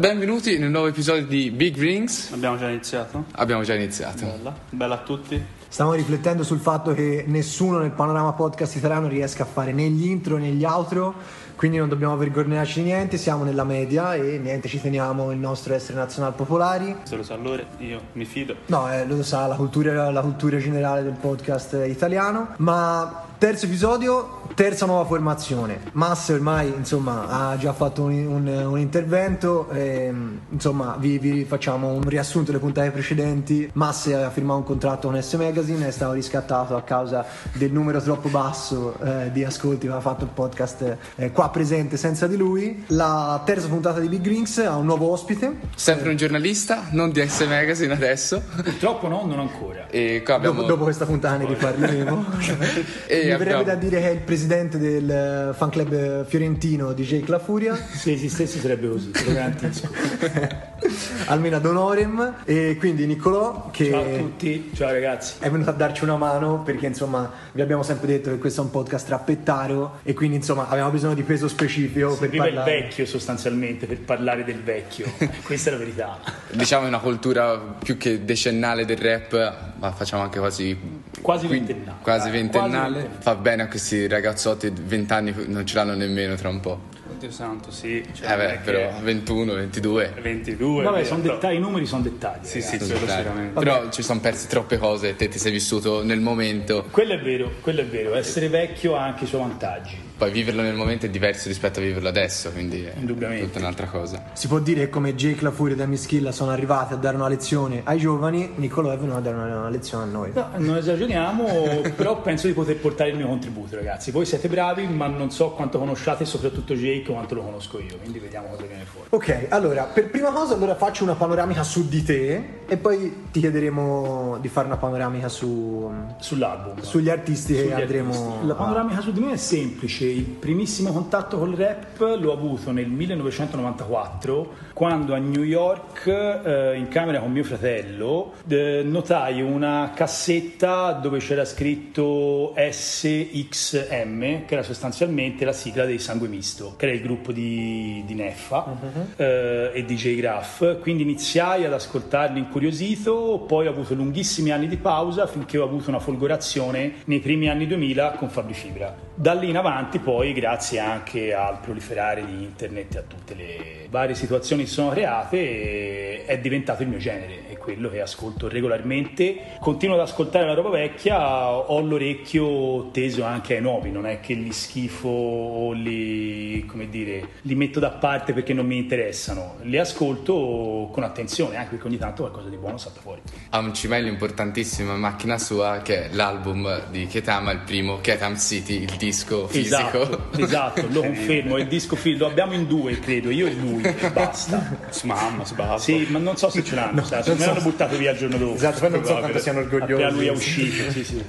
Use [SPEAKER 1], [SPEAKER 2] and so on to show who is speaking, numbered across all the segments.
[SPEAKER 1] Benvenuti nel nuovo episodio di Big Rings.
[SPEAKER 2] Abbiamo già iniziato?
[SPEAKER 1] Abbiamo già iniziato.
[SPEAKER 2] Bella. Bella a tutti.
[SPEAKER 3] Stiamo riflettendo sul fatto che nessuno nel panorama podcast italiano riesca a fare né gli intro né gli outro, quindi non dobbiamo vergognarci di niente, siamo nella media e niente, ci teniamo il nostro essere nazional popolari.
[SPEAKER 2] Se lo sa Lore, io mi fido.
[SPEAKER 3] No, eh, lo sa, la cultura, la cultura generale del podcast italiano, ma terzo episodio, terza nuova formazione. Masse ormai insomma ha già fatto un, un- un intervento, ehm, insomma vi, vi facciamo un riassunto delle puntate precedenti. Masse ha firmato un contratto con S Magazine, è stato riscattato a causa del numero troppo basso eh, di ascolti, aveva fatto il podcast eh, qua presente senza di lui. La terza puntata di Big Rings ha un nuovo ospite.
[SPEAKER 1] Sempre un giornalista, non di S Magazine adesso.
[SPEAKER 4] Purtroppo no, non ancora.
[SPEAKER 1] E qua abbiamo...
[SPEAKER 3] Dopo, dopo questa puntata ne riparleremo.
[SPEAKER 1] E
[SPEAKER 3] Mi verrebbe da dire che è il presidente del eh, fan club fiorentino di Jake La Furia,
[SPEAKER 4] Se esistesse sarebbe così, te lo garantisco.
[SPEAKER 3] almeno ad honorem. E quindi Niccolò che
[SPEAKER 4] Ciao a tutti, ciao ragazzi.
[SPEAKER 3] è venuto a darci una mano perché insomma vi abbiamo sempre detto che questo è un podcast rappettaro e quindi insomma abbiamo bisogno di peso specifico per
[SPEAKER 4] Viva il
[SPEAKER 3] parlare.
[SPEAKER 4] vecchio sostanzialmente per parlare del vecchio. Questa è la verità.
[SPEAKER 1] Diciamo è una cultura più che decennale del rap, ma facciamo anche quasi...
[SPEAKER 4] Quasi ventennale.
[SPEAKER 1] Quasi
[SPEAKER 4] Quasi
[SPEAKER 1] ventennale. Fa bene a questi ragazzotti, 20 anni non ce l'hanno nemmeno tra un po'.
[SPEAKER 2] Oddio santo, sì. Cioè,
[SPEAKER 1] Eh beh, però
[SPEAKER 2] che
[SPEAKER 1] 21, 22.
[SPEAKER 2] 22.
[SPEAKER 4] Vabbè, sono dettagli, i numeri sono dettagli.
[SPEAKER 2] Sì, sì,
[SPEAKER 4] ragazzi.
[SPEAKER 2] quello
[SPEAKER 1] Dai.
[SPEAKER 2] sicuramente.
[SPEAKER 1] Però ci sono persi troppe cose, te ti sei vissuto nel momento,
[SPEAKER 4] Quello è vero, quello è vero. Essere vecchio ha anche i suoi vantaggi.
[SPEAKER 1] Poi viverlo nel momento è diverso rispetto a viverlo adesso, quindi è
[SPEAKER 4] Indubbiamente.
[SPEAKER 1] tutta un'altra cosa.
[SPEAKER 3] Si può dire che come Jake La Furia e Demi Schilla sono arrivati a dare una lezione ai giovani, Niccolò è venuto a dare una, una lezione a noi.
[SPEAKER 4] No, non esageriamo, però penso di poter portare il mio contributo, ragazzi. Voi siete bravi, ma non so quanto conosciate, soprattutto Jake, quanto lo conosco io. Quindi vediamo cosa viene fuori.
[SPEAKER 3] Ok, allora, per prima cosa allora faccio una panoramica su di te e poi ti chiederemo di fare una panoramica su,
[SPEAKER 4] Sull'album.
[SPEAKER 3] sugli artisti che
[SPEAKER 4] Sugli
[SPEAKER 3] andremo
[SPEAKER 4] artisti. La panoramica su di me è semplice. Il primissimo contatto col rap l'ho avuto nel 1994 quando a New York, eh, in camera con mio fratello, eh, notai una cassetta dove c'era scritto SXM, che era sostanzialmente la sigla dei Sangue Misto, che era il gruppo di, di Neffa eh, e DJ Graff. Quindi iniziai ad ascoltarli incuriosito, poi ho avuto lunghissimi anni di pausa finché ho avuto una folgorazione nei primi anni 2000 con Fabri Fibra. Da lì in avanti poi, grazie anche al proliferare di internet e a tutte le varie situazioni che sono create, è diventato il mio genere, è quello che ascolto regolarmente. Continuo ad ascoltare la roba vecchia, ho l'orecchio teso anche ai nuovi, non è che li schifo o li, dire, li metto da parte perché non mi interessano, li ascolto con attenzione, anche perché ogni tanto qualcosa di buono salta fuori.
[SPEAKER 1] Ha un cimelio importantissimo in macchina sua che è l'album di Ketama, il primo, Ketam City, il disco fisico.
[SPEAKER 4] Esatto, esatto, lo confermo, il disco film lo abbiamo in due, credo, io e lui, e basta.
[SPEAKER 2] Mamma, babbo.
[SPEAKER 4] Sì, ma non so se ce l'hanno, sai, secondo me l'hanno buttato via il giorno dopo.
[SPEAKER 3] Esatto, poi non so quanto siano orgogliosi.
[SPEAKER 4] Appena lui è uscito, sì, sì.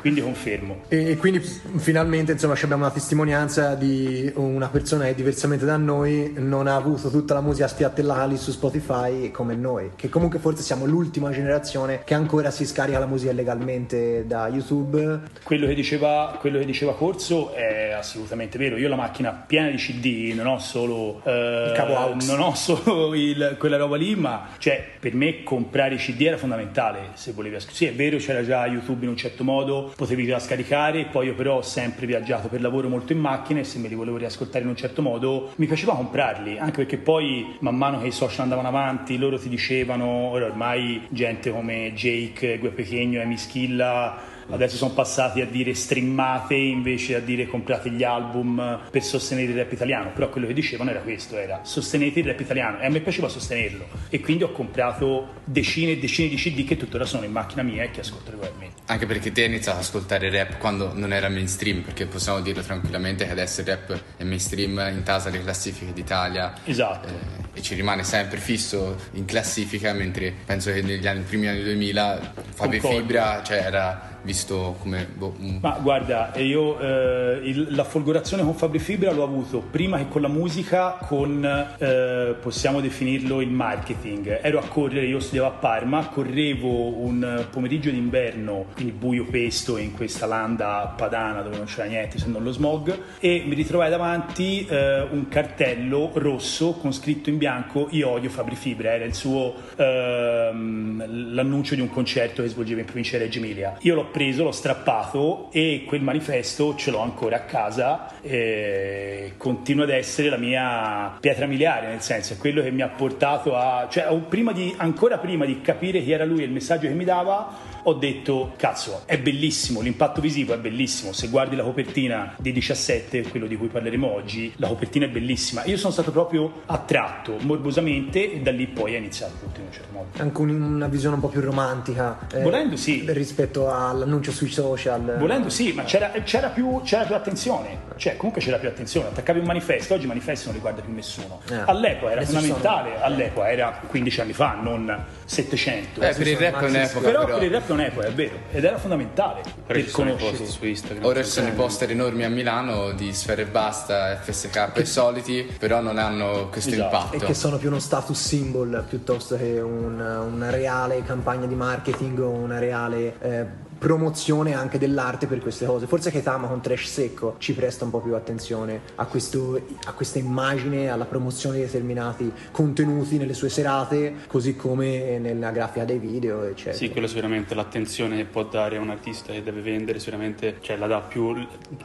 [SPEAKER 4] Quindi confermo.
[SPEAKER 3] E, e quindi finalmente insomma ci abbiamo una testimonianza di una persona che diversamente da noi non ha avuto tutta la musica spiattellata lì su Spotify come noi, che comunque forse siamo l'ultima generazione che ancora si scarica la musica illegalmente da YouTube.
[SPEAKER 4] Quello che, diceva, quello che diceva Corso è assolutamente vero. Io ho la macchina piena di CD, non ho solo eh,
[SPEAKER 3] Il aux.
[SPEAKER 4] non ho solo il- quella roba lì, ma cioè, per me comprare i CD era fondamentale se volevi ascoltare. Sì, è vero, c'era già YouTube in un certo modo, potevi già scaricare, poi io però ho sempre viaggiato per lavoro molto in macchina e se me li volevo riascoltare in un certo modo mi piaceva comprarli, anche perché poi man mano che i social andavano avanti, loro ti dicevano, ora ormai gente come Jake, Gue Pechegno, Amy Schilla Adesso sono passati a dire streamate invece a dire comprate gli album per sostenere il rap italiano, però quello che dicevano era questo, era sostenete il rap italiano e a me piaceva sostenerlo e quindi ho comprato decine e decine di CD che tuttora sono in macchina mia e che ascolto regolarmente.
[SPEAKER 1] Anche perché te hai iniziato ad ascoltare rap quando non era mainstream, perché possiamo dirlo tranquillamente che adesso il rap è mainstream, intasa le classifiche d'Italia.
[SPEAKER 4] Esatto.
[SPEAKER 1] eh, e ci rimane sempre fisso in classifica, mentre penso che negli anni, primi anni 2000 Fabio. Fibra cioè, era visto come boh, un
[SPEAKER 4] Ma guarda, io eh, il- la folgorazione con Fabri Fibra l'ho avuto prima che con la musica, con eh, possiamo definirlo il marketing. Ero a correre, io studiavo a Parma, correvo un pomeriggio d'inverno, quindi buio pesto in questa landa padana dove non c'era niente se non lo smog, e mi ritrovai davanti eh, un cartello rosso con scritto in bianco Io odio Fabri Fibra, era il suo ehm, l'annuncio di un concerto che svolgeva in provincia di Reggio Emilia. Io l'ho preso, l'ho strappato e quel manifesto ce l'ho ancora a casa e continua ad essere la mia pietra miliare, nel senso è quello che mi ha portato a... cioè prima di, ancora prima di capire chi era lui e il messaggio che mi dava, ho detto cazzo è bellissimo, l'impatto visivo è bellissimo, se guardi la copertina di 17, quello di cui parleremo oggi, la copertina è bellissima. Io sono stato proprio attratto morbosamente e da lì poi è iniziato tutto in un certo modo.
[SPEAKER 3] Anche un- una visione un po' più romantica. eh,
[SPEAKER 4] Volendo sì.
[SPEAKER 3] Rispetto all'annuncio sui social.
[SPEAKER 4] Volendo sì, ma c'era, c'era più, c'era più attenzione, cioè comunque c'era più attenzione, attaccavi un manifesto, oggi i manifesti non li guarda più nessuno.
[SPEAKER 3] Eh.
[SPEAKER 4] All'epoca era fondamentale, all'epoca era 15 anni fa, non 700.
[SPEAKER 1] Eh, per il rap è un'epoca,
[SPEAKER 4] però,
[SPEAKER 1] però,
[SPEAKER 4] per il rap è un'epoca, è vero, ed era fondamentale per
[SPEAKER 2] ci sono i
[SPEAKER 4] conoscere.
[SPEAKER 2] su Instagram.
[SPEAKER 1] Ora ci sono i poster enormi a Milano di Sfere e Basta, FSK e soliti, però non hanno questo
[SPEAKER 4] Esatto.
[SPEAKER 3] E
[SPEAKER 1] impatto.
[SPEAKER 3] che sono più uno status symbol piuttosto che un- una reale campagna di marketing o una reale eh, promozione anche dell'arte per queste cose. Forse Ketama con Trash Secco ci presta un po' più attenzione a, questo- a questa immagine, alla promozione di determinati contenuti nelle sue serate, così come nella grafica dei video, eccetera.
[SPEAKER 2] Sì, quello sicuramente l'attenzione che può dare a un artista che deve vendere, sicuramente cioè, la dà, più,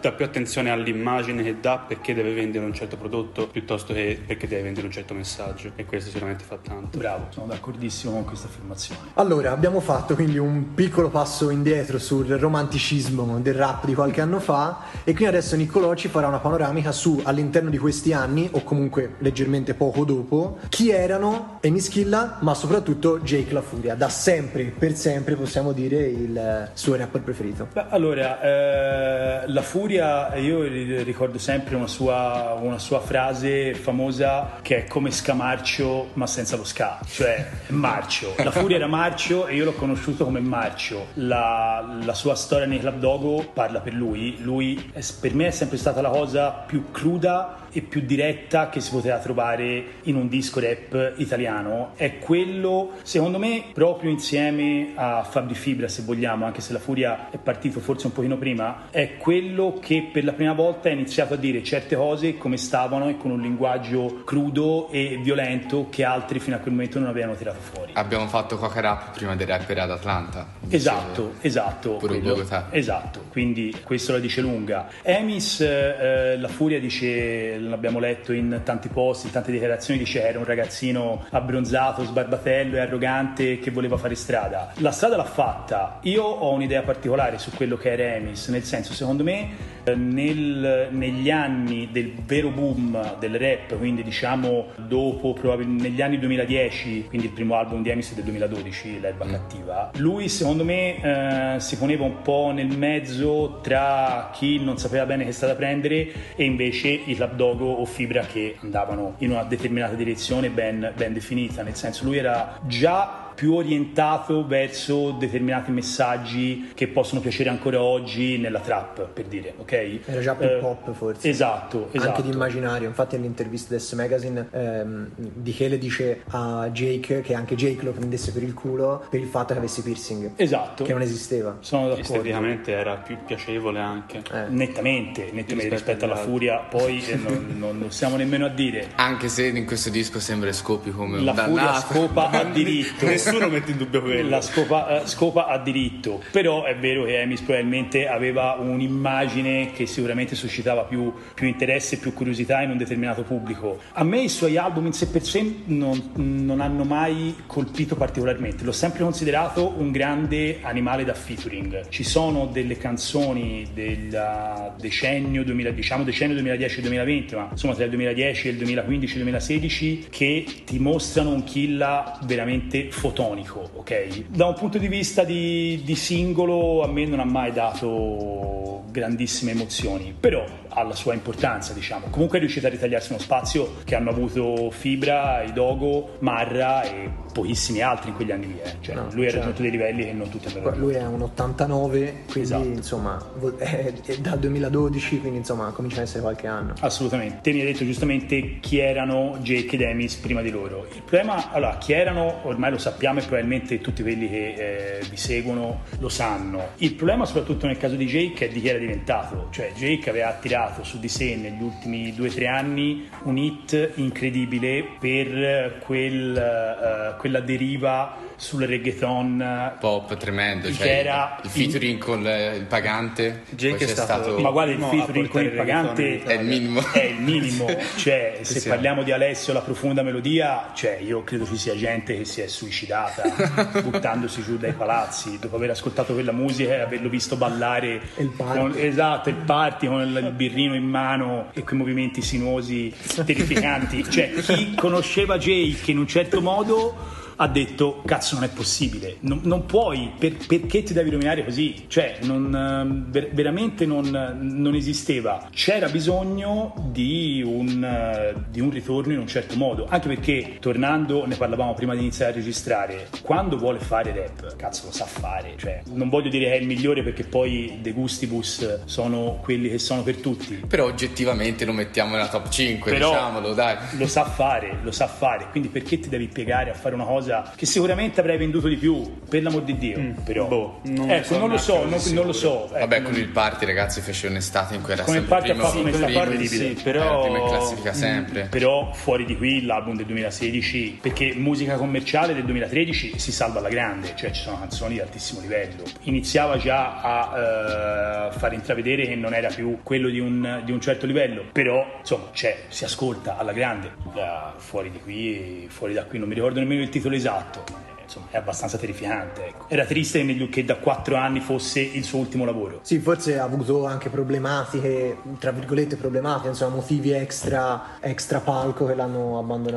[SPEAKER 2] dà più attenzione all'immagine che dà perché deve vendere un certo prodotto piuttosto che perché deve vendere un certo messaggio e questo sicuramente fa tanto.
[SPEAKER 4] Bravo, sono d'accordissimo con questa affermazione.
[SPEAKER 3] Allora, abbiamo fatto quindi un piccolo passo indietro sul romanticismo del rap di qualche anno fa e quindi adesso Niccolò ci farà una panoramica su all'interno di questi anni o comunque leggermente poco dopo chi erano Amy Schilla ma soprattutto Jake La Furia, da sempre, per sempre possiamo dire il suo rapper preferito.
[SPEAKER 4] Beh, allora, eh, la furia, io ri- ricordo sempre una sua, una sua frase famosa che è come scamarcio ma senza lo ska, cioè marcio. La furia era marcio e io l'ho conosciuto come marcio. La, la sua storia nei Club Dogo parla per lui, lui è- per me è sempre stata la cosa più cruda e più diretta che si poteva trovare in un disco rap italiano. È quello, secondo me, proprio insieme a Fabri Fibra, se vogliamo, anche se la Furia è partito forse un pochino prima, è quello che per la prima volta ha iniziato a dire certe cose come stavano e con un linguaggio crudo e violento che altri fino a quel momento non avevano tirato fuori.
[SPEAKER 1] Abbiamo fatto Coca Rap prima dei rapper ad Atlanta.
[SPEAKER 4] Esatto, esatto.
[SPEAKER 1] Pure in
[SPEAKER 4] quello-
[SPEAKER 1] Bogotà.
[SPEAKER 4] Esatto, quindi questo la dice lunga. Emis, eh, la furia dice, l'abbiamo letto in tanti posti, in tante dichiarazioni, dice era un ragazzino abbronzato, sbarbatello e arrogante che voleva fare strada. La strada l'ha fatta. Io ho un'idea particolare su quello che era Emis, nel senso, secondo me, eh, nel- negli anni del vero boom del rap, quindi diciamo dopo, probabilmente negli anni 2010, quindi il primo album di Emis è del 2012, L'erba cattiva, lui secondo me eh, si poneva un po' nel mezzo tra chi non sapeva bene che strada prendere e invece i Club Dogo o Fibra che andavano in una determinata direzione ben, ben definita, nel senso lui era già più orientato verso determinati messaggi che possono piacere ancora oggi nella trap, per dire, ok?
[SPEAKER 3] Era già più
[SPEAKER 4] Eh,
[SPEAKER 3] pop forse.
[SPEAKER 4] Esatto, esatto.
[SPEAKER 3] Anche di immaginario, infatti nell'intervista del S Magazine ehm, Michele dice a Jake che anche Jake lo prendesse per il culo per il fatto che avesse piercing,
[SPEAKER 4] Esatto.
[SPEAKER 3] che non esisteva.
[SPEAKER 4] Sono d'accordo.
[SPEAKER 2] Esteticamente era più piacevole anche.
[SPEAKER 3] Eh.
[SPEAKER 4] Nettamente, nettamente
[SPEAKER 2] Rispetto
[SPEAKER 4] alla furia, poi eh, non, non, non stiamo nemmeno a dire.
[SPEAKER 1] Anche se in questo disco sembra scopi come
[SPEAKER 4] La
[SPEAKER 1] un
[SPEAKER 4] furia
[SPEAKER 1] dannato.
[SPEAKER 4] scopa a diritto.
[SPEAKER 2] Nessuno mette in dubbio quello.
[SPEAKER 4] La scopa, eh, scopa ha diritto, però è vero che Emis probabilmente aveva un'immagine che sicuramente suscitava più, più interesse e più curiosità in un determinato pubblico. A me i suoi album in sé per sé non, non hanno mai colpito particolarmente, l'ho sempre considerato un grande animale da featuring. Ci sono delle canzoni del decennio, 2000, diciamo decennio 2010-2020, ma insomma tra il 2010 e il 2015-2016 che ti mostrano un Killa veramente fotonico, ok? Da un punto di vista di, di singolo a me non ha mai dato grandissime emozioni, però ha la sua importanza, diciamo. Comunque è riuscito a ritagliarsi uno spazio che hanno avuto Fibra, Idogo, Marra e pochissimi altri in quegli anni lì. Eh. Cioè, no, lui ha certo. raggiunto dei livelli che non tutti hanno
[SPEAKER 3] Lui è un 89, quindi esatto. insomma è, è dal 2012, quindi insomma comincia a essere qualche anno.
[SPEAKER 4] Assolutamente. Te mi hai detto giustamente chi erano Jake ed Emis prima di loro. Il problema, allora, chi erano ormai lo sappiamo e probabilmente tutti quelli che eh, vi seguono lo sanno. Il problema soprattutto nel caso di Jake è di chi era diventato, cioè Jake aveva attirato su di sé negli ultimi due o tre anni un hit incredibile per quel, uh, quella deriva sul reggaeton
[SPEAKER 1] pop tremendo cioè era il featuring in... con il pagante
[SPEAKER 4] Jake è stato... stato... ma guarda il featuring con il pagante
[SPEAKER 1] è il minimo.
[SPEAKER 4] È il minimo. Cioè se sì, parliamo di Alessio la profonda melodia cioè io credo ci sia gente che si è suicidata buttandosi giù dai palazzi dopo aver ascoltato quella musica e averlo visto ballare
[SPEAKER 3] il party con,
[SPEAKER 4] esatto il party con il birrino in mano e quei movimenti sinuosi terrificanti. Cioè chi conosceva Jake in un certo modo ha detto cazzo non è possibile, non, non puoi, per, perché ti devi rovinare così? Cioè non, ehm, ver, veramente non, non, esisteva, c'era bisogno di un, di un, ritorno in un certo modo, anche perché tornando, ne parlavamo prima di iniziare a registrare, quando vuole fare rap, cazzo lo sa fare, cioè non voglio dire che è il migliore perché poi De Gustibus sono quelli che sono per tutti.
[SPEAKER 1] Però oggettivamente lo mettiamo nella top 5, Però diciamolo dai.
[SPEAKER 4] Lo sa fare, lo sa fare, quindi perché ti devi piegare a fare una cosa cosa che sicuramente avrei venduto di più, per l'amor di Dio. Mm, però, boh, non ecco, so non lo so, non, non, lo so. Ecco,
[SPEAKER 1] Vabbè,
[SPEAKER 4] non...
[SPEAKER 1] con il party, ragazzi, fece un'estate in cui era
[SPEAKER 4] con
[SPEAKER 1] sempre
[SPEAKER 4] il party
[SPEAKER 1] primo,
[SPEAKER 4] ha fatto un'estate incredibile.
[SPEAKER 1] Sì, però... prima in classifica sempre.
[SPEAKER 4] Mm, però fuori di qui l'album del 2016, perché musica commerciale del 2013 si salva alla grande, cioè ci sono canzoni di altissimo livello. Iniziava già a uh, far intravedere che non era più quello di un, di un certo livello, però insomma c'è, si ascolta alla grande. Da fuori di qui, fuori da qui, non mi ricordo nemmeno il titolo esatto insomma, è abbastanza terrificante. Ecco. Era triste che, che da quattro anni fosse il suo ultimo lavoro.
[SPEAKER 3] Sì, forse ha avuto anche problematiche, tra virgolette problematiche, insomma, motivi extra, extra palco che,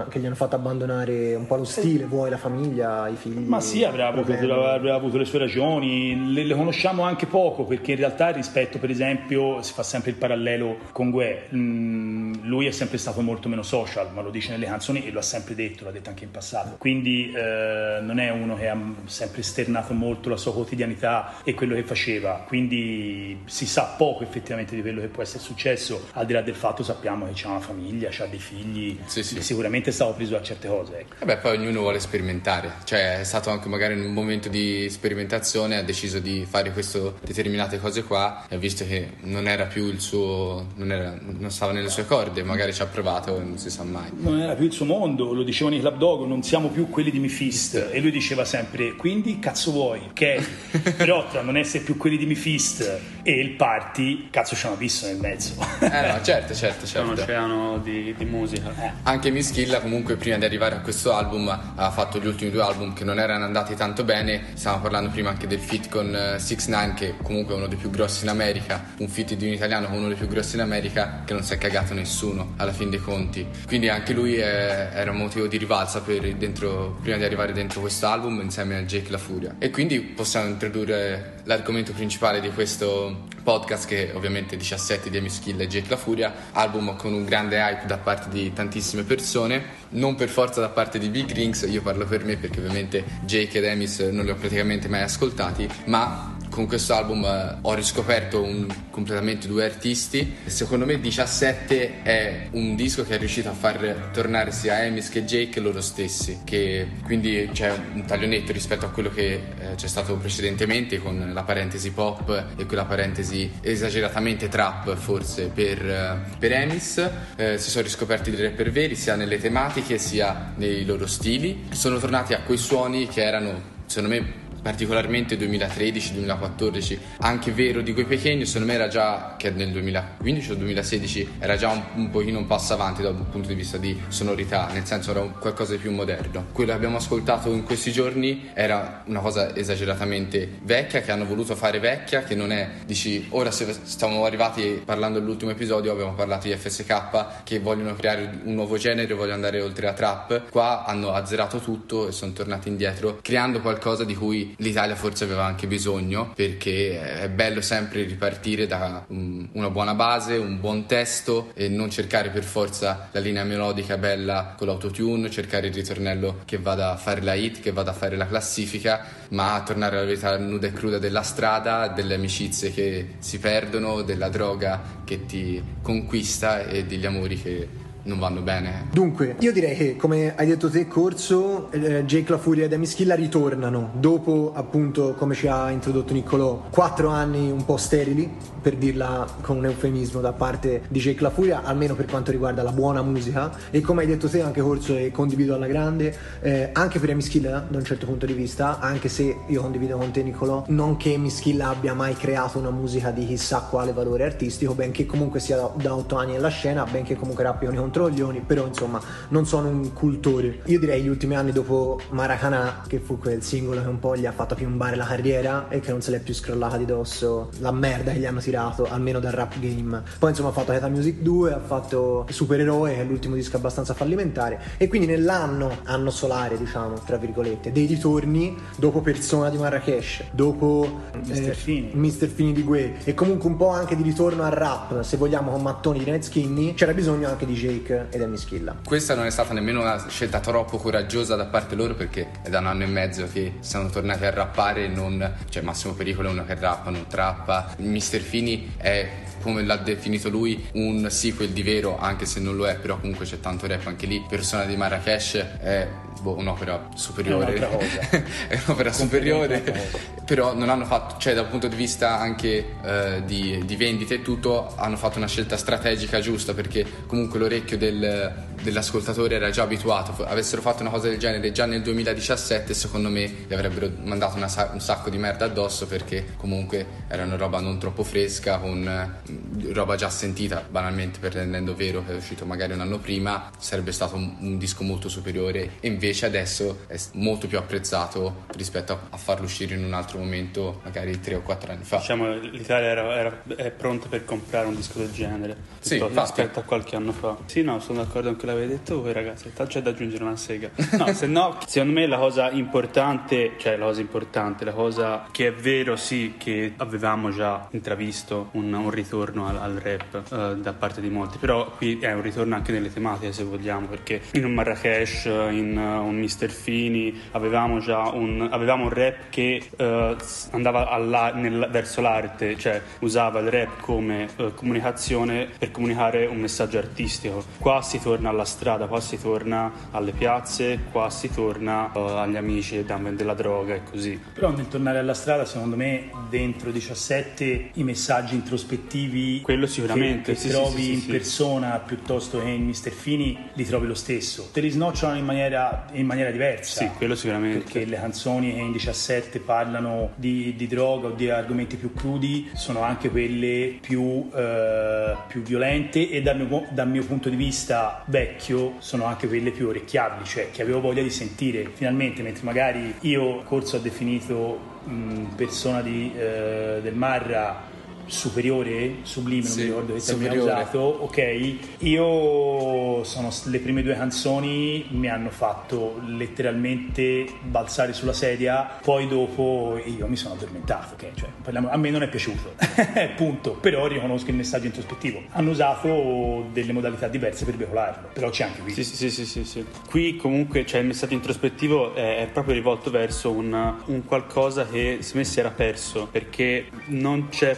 [SPEAKER 3] che, gli hanno fatto abbandonare un po' lo stile, vuoi la famiglia, i figli.
[SPEAKER 4] Ma sì, avrà avuto, avrà avuto, le sue ragioni, le, le, conosciamo anche poco perché in realtà rispetto per esempio, si fa sempre il parallelo con Gue, mm, lui è sempre stato molto meno social, ma lo dice nelle canzoni e lo ha sempre detto, l'ha detto anche in passato. Quindi eh, non è uno che ha sempre esternato molto la sua quotidianità e quello che faceva, quindi si sa poco effettivamente di quello che può essere successo, al di là del fatto sappiamo che c'ha una famiglia, ha dei figli, sì, sì. sicuramente stava preso a certe cose. Ecco.
[SPEAKER 1] Vabbè, poi ognuno vuole sperimentare, cioè è stato anche magari in un momento di sperimentazione, ha deciso di fare queste determinate cose qua e ha visto che non era più il suo, non, era, non stava nelle sue corde, magari ci ha provato e non si sa mai.
[SPEAKER 4] Non era più il suo mondo, lo dicevano i Club Dogo, non siamo più quelli di Mifist e lui lui diceva sempre quindi cazzo vuoi? Ok? Però tra non essere più quelli di Mifist e il party cazzo c'è un abisso nel mezzo.
[SPEAKER 1] Eh no certo certo certo.
[SPEAKER 2] Un oceano di, di musica.
[SPEAKER 1] Eh. anche Mischilla comunque prima di arrivare a questo album ha fatto gli ultimi due album che non erano andati tanto bene. Stavamo parlando prima anche del fit con 6 9 che comunque è uno dei più grossi in America. Un fit di un italiano con uno dei più grossi in America che non si è cagato nessuno alla fin dei conti. Quindi anche lui è, era un motivo di rivalsa dentro, prima di arrivare dentro questo album insieme a Jake La Furia. E quindi possiamo introdurre l'argomento principale di questo podcast che ovviamente 17 di Amy Skill e Jake La Furia, album con un grande hype da parte di tantissime persone, non per forza da parte di Big Rings, io parlo per me perché ovviamente Jake ed Emis non li ho praticamente mai ascoltati, ma con questo album eh, ho riscoperto un, completamente due artisti. Secondo me 17 è un disco che è riuscito a far tornare sia Emis che Jake loro stessi, che quindi c'è un taglionetto rispetto a quello che eh, c'è stato precedentemente con la parentesi pop e quella parentesi esageratamente trap forse per, eh, per Emis. Eh, si sono riscoperti dei rapper veri sia nelle tematiche sia nei loro stili. Sono tornati a quei suoni che erano secondo me particolarmente 2013-2014, anche vero di quei pequeni, secondo me era già che nel 2015 o 2016 era già un, un pochino un passo avanti dal punto di vista di sonorità, nel senso era qualcosa di più moderno. Quello che abbiamo ascoltato in questi giorni era una cosa esageratamente vecchia, che hanno voluto fare vecchia, che non è, dici, ora se stiamo arrivati parlando dell'ultimo episodio, abbiamo parlato di FSK che vogliono creare un nuovo genere, vogliono andare oltre la trap, qua hanno azzerato tutto e sono tornati indietro, creando qualcosa di cui l'Italia forse aveva anche bisogno perché è bello sempre ripartire da una buona base, un buon testo e non cercare per forza la linea melodica bella con l'autotune, cercare il ritornello che vada a fare la hit, che vada a fare la classifica, ma tornare alla verità nuda e cruda della strada, delle amicizie che si perdono, della droga che ti conquista e degli amori che non vanno bene.
[SPEAKER 3] Dunque, io direi che come hai detto te, Corso, eh, Jake La Furia ed Emischilla ritornano dopo appunto, come ci ha introdotto Niccolò, quattro anni un po' sterili, per dirla con un eufemismo da parte di Jake La Furia, almeno per quanto riguarda la buona musica. E come hai detto te, anche Corso e condivido alla grande, eh, anche per Emischilla da un certo punto di vista, anche se io condivido con te Niccolò, non che Emischilla abbia mai creato una musica di chissà quale valore artistico, benché comunque sia da, da otto anni nella scena, benché comunque rappioni contro controglioni, però insomma non sono un cultore. Io direi gli ultimi anni dopo Maracanã, che fu quel singolo che un po' gli ha fatto piombare la carriera e che non se l'è più scrollata di dosso, la merda che gli hanno tirato, almeno dal rap game. Poi insomma ha fatto Heta Music 2, ha fatto Supereroe, che è l'ultimo disco abbastanza fallimentare, e quindi nell'anno, anno solare diciamo, tra virgolette, dei ritorni, dopo Persona di Marrakesh, dopo
[SPEAKER 4] Mr. Eh, Fini.
[SPEAKER 3] Mr. Fini di Gue, e comunque un po' anche di ritorno al rap, se vogliamo con mattoni di Red Skinny, c'era bisogno anche di Jake Drake ed Amy Schilla.
[SPEAKER 1] Questa non è stata nemmeno una scelta troppo coraggiosa da parte loro perché è da un anno e mezzo che sono tornati a rappare non, cioè Massimo Pericolo è uno che rappa, non trappa. Mister Fini è come l'ha definito lui, un sequel di vero, anche se non lo è, però comunque c'è tanto rap anche lì. Persona di Marrakesh è boh, un'opera superiore.
[SPEAKER 4] È,
[SPEAKER 1] è un'opera superiore, però non hanno fatto, cioè dal punto di vista anche eh, di, di vendite e tutto, hanno fatto una scelta strategica giusta perché comunque l'orecchio del, dell'ascoltatore era già abituato. Avessero fatto una cosa del genere già nel 2017, secondo me gli avrebbero mandato una, un sacco di merda addosso perché comunque era una roba non troppo fresca, con eh, roba già sentita, banalmente pretendendo vero che è uscito magari un anno prima, sarebbe stato un, un disco molto superiore e invece adesso è molto più apprezzato rispetto a, farlo uscire in un altro momento, magari tre o quattro anni fa.
[SPEAKER 2] Diciamo l'Italia era, era, è pronta per comprare un disco del genere
[SPEAKER 1] sì,
[SPEAKER 2] rispetto a qualche anno fa. Sì, no, sono d'accordo anche l'avevi detto voi ragazzi, c'è da aggiungere una sega. No, se no, secondo me la cosa importante, cioè la cosa importante, la cosa che è vero sì che avevamo già intravisto un, un ritorno al, al rap uh, da parte di molti, però qui è un ritorno anche nelle tematiche se vogliamo, perché in un Marrakesh, in un Mr. Fini, avevamo già un, avevamo un rap che uh, andava alla, nel, verso l'arte, cioè usava il rap come comunicazione per comunicare un messaggio artistico. Qua si torna alla strada, qua si torna alle piazze, qua si torna uh, agli amici della droga e così.
[SPEAKER 4] Però nel tornare alla strada, secondo me, dentro 17 i messaggi introspettivi
[SPEAKER 2] quello sicuramente
[SPEAKER 4] che, che
[SPEAKER 2] sì,
[SPEAKER 4] trovi
[SPEAKER 2] sì,
[SPEAKER 4] in
[SPEAKER 2] sì,
[SPEAKER 4] persona piuttosto che in Mr. Fini li trovi lo stesso. Te li snocciano in maniera, in maniera diversa.
[SPEAKER 2] Sì, quello sicuramente.
[SPEAKER 4] Perché le canzoni che in 17 parlano di, di droga o di argomenti più crudi sono anche quelle più, eh, più violente e dal mio, dal mio punto di vista vecchio sono anche quelle più orecchiabili, cioè che avevo voglia di sentire finalmente, mentre magari io Corso ha definito mh, persona di, eh, del Marra superiore, sublime, non
[SPEAKER 1] Sì,
[SPEAKER 4] mi ricordo che termine ha usato, ok, io sono le prime due canzoni mi hanno fatto letteralmente balzare sulla sedia, poi dopo io mi sono addormentato, ok, cioè, parliamo- a me non è piaciuto, punto, però riconosco il messaggio introspettivo. Hanno usato delle modalità diverse per veicolarlo, però c'è anche qui.
[SPEAKER 2] Sì, sì, sì, sì, sì, sì. Qui comunque c'è il messaggio introspettivo è, è proprio rivolto verso un, un qualcosa che secondo me si era perso perché non c'è,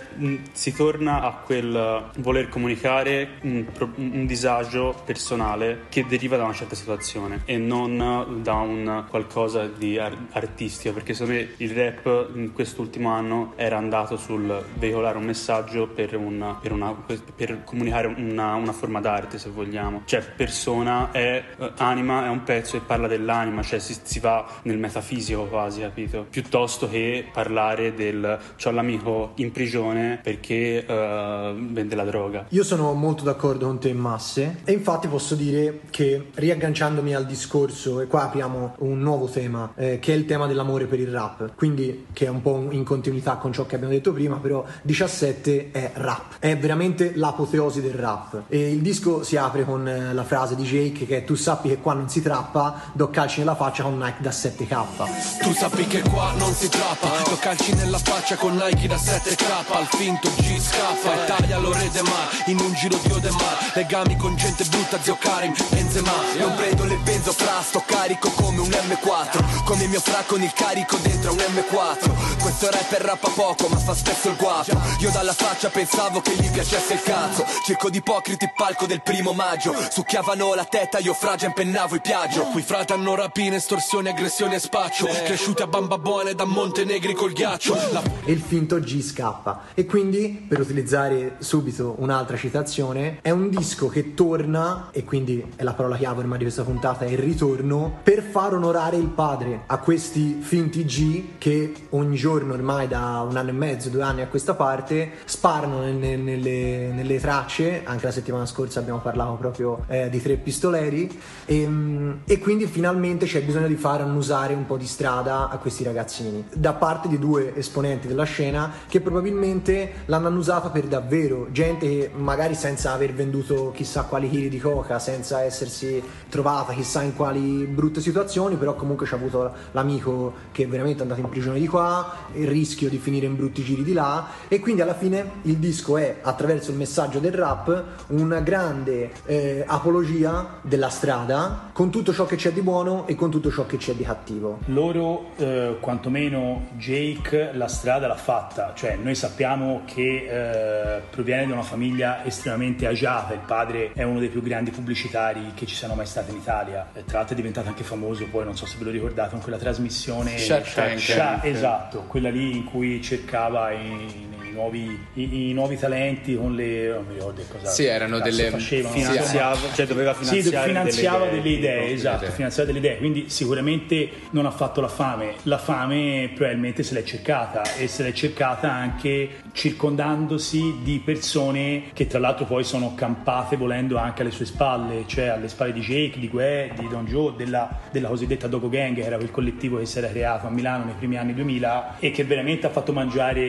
[SPEAKER 2] si torna a quel voler comunicare un, un disagio personale che deriva da una certa situazione e non da un qualcosa di ar- artistico perché secondo me il rap in quest'ultimo anno era andato sul veicolare un messaggio per, un- per una- per comunicare una, una forma d'arte se vogliamo. Cioè persona è eh, anima è un pezzo e parla dell'anima cioè si, si va nel metafisico quasi capito? Piuttosto che parlare del c'ho l'amico in prigione perché eh, vende la droga
[SPEAKER 3] Io sono molto d'accordo con te in masse e infatti posso dire che riagganciandomi al discorso, e qua apriamo un nuovo tema, eh, che è il tema dell'amore per il rap, quindi che è un po' in continuità con ciò che abbiamo detto prima, però 17 è rap, è veramente l'apoteosi del rap. E il disco si apre con eh, la frase di Jake che è tu sappi che qua non si trappa, do calci nella faccia con Nike da 7k.
[SPEAKER 5] Tu sappi che qua non si trappa Lo calci nella faccia con Nike da 7k Al finto G scappa Italia lo rede ma In un giro di Odemar Legami con gente brutta zio Karim Benzema. Non prendo le benzo fra Sto carico come un M4 Come mio fra con il carico dentro un M4 Questo rapper rappa poco ma fa spesso il guapo. Io dalla faccia pensavo che gli piacesse il cazzo. Circo di ipocriti palco del primo maggio. Succhiavano la testa io frage impennavo i piaggio. Qui frate hanno rapine, estorsione, aggressione e spaccio. Cresciuti a bamba buone da Montenegri col ghiaccio. La
[SPEAKER 3] e il finto G scappa. E quindi, per utilizzare subito un'altra citazione, è un disco che torna, e quindi è la parola chiave ormai di questa puntata, è il ritorno, per far onorare il padre a questi finti G che ogni giorno ormai da un anno e mezzo, due anni a questa parte, sparano nelle, nelle- nelle tracce, anche la settimana scorsa abbiamo parlato proprio eh, di tre pistoleri, e, mm, e quindi finalmente c'è bisogno di fare annusare un po' di strada a questi ragazzini. Da parte di due esponenti della scena che probabilmente l'hanno annusata per davvero? Gente che magari senza aver venduto chissà quali chili di coca senza essersi trovata chissà in quali brutte situazioni però comunque c'ha avuto l'amico che è veramente andato in prigione di qua il rischio di finire in brutti giri di là. E quindi alla fine il disco è attraverso il messaggio del rap una grande eh, apologia della strada con tutto ciò che c'è di buono e con tutto ciò che c'è di cattivo.
[SPEAKER 4] Loro, eh, quantomeno Jake, la strada l'ha fatta, cioè noi sappiamo che eh, proviene da una famiglia estremamente agiata, il padre è uno dei più grandi pubblicitari che ci siano mai stati in Italia, E tra l'altro è diventato anche famoso, poi non so se ve lo ricordate, con quella trasmissione
[SPEAKER 1] Shark Tank.
[SPEAKER 4] Shark- esatto, quella lì in cui cercava i, i nuovi, i- i nuovi talenti con le... non mi ricordo cosa
[SPEAKER 1] Sì, erano delle-
[SPEAKER 4] facevano,
[SPEAKER 1] Sì,
[SPEAKER 2] finanziava cioè doveva
[SPEAKER 4] sì,
[SPEAKER 2] finanziare
[SPEAKER 4] finanziava
[SPEAKER 2] delle
[SPEAKER 4] delle idee,
[SPEAKER 2] idee,
[SPEAKER 4] esatto,
[SPEAKER 1] idee.
[SPEAKER 4] finanziava delle idee, quindi sicuramente non ha fatto la fame, la fame probabilmente se l'è cercata e se l'è cercata anche circondandosi di persone che tra l'altro poi sono campate volendo anche alle sue spalle, cioè alle spalle di Jake, di Gue, di Don Joe, della, della cosiddetta Dogo Gang, che era quel collettivo che si era creato a Milano nei primi anni 2000 e che veramente ha fatto mangiare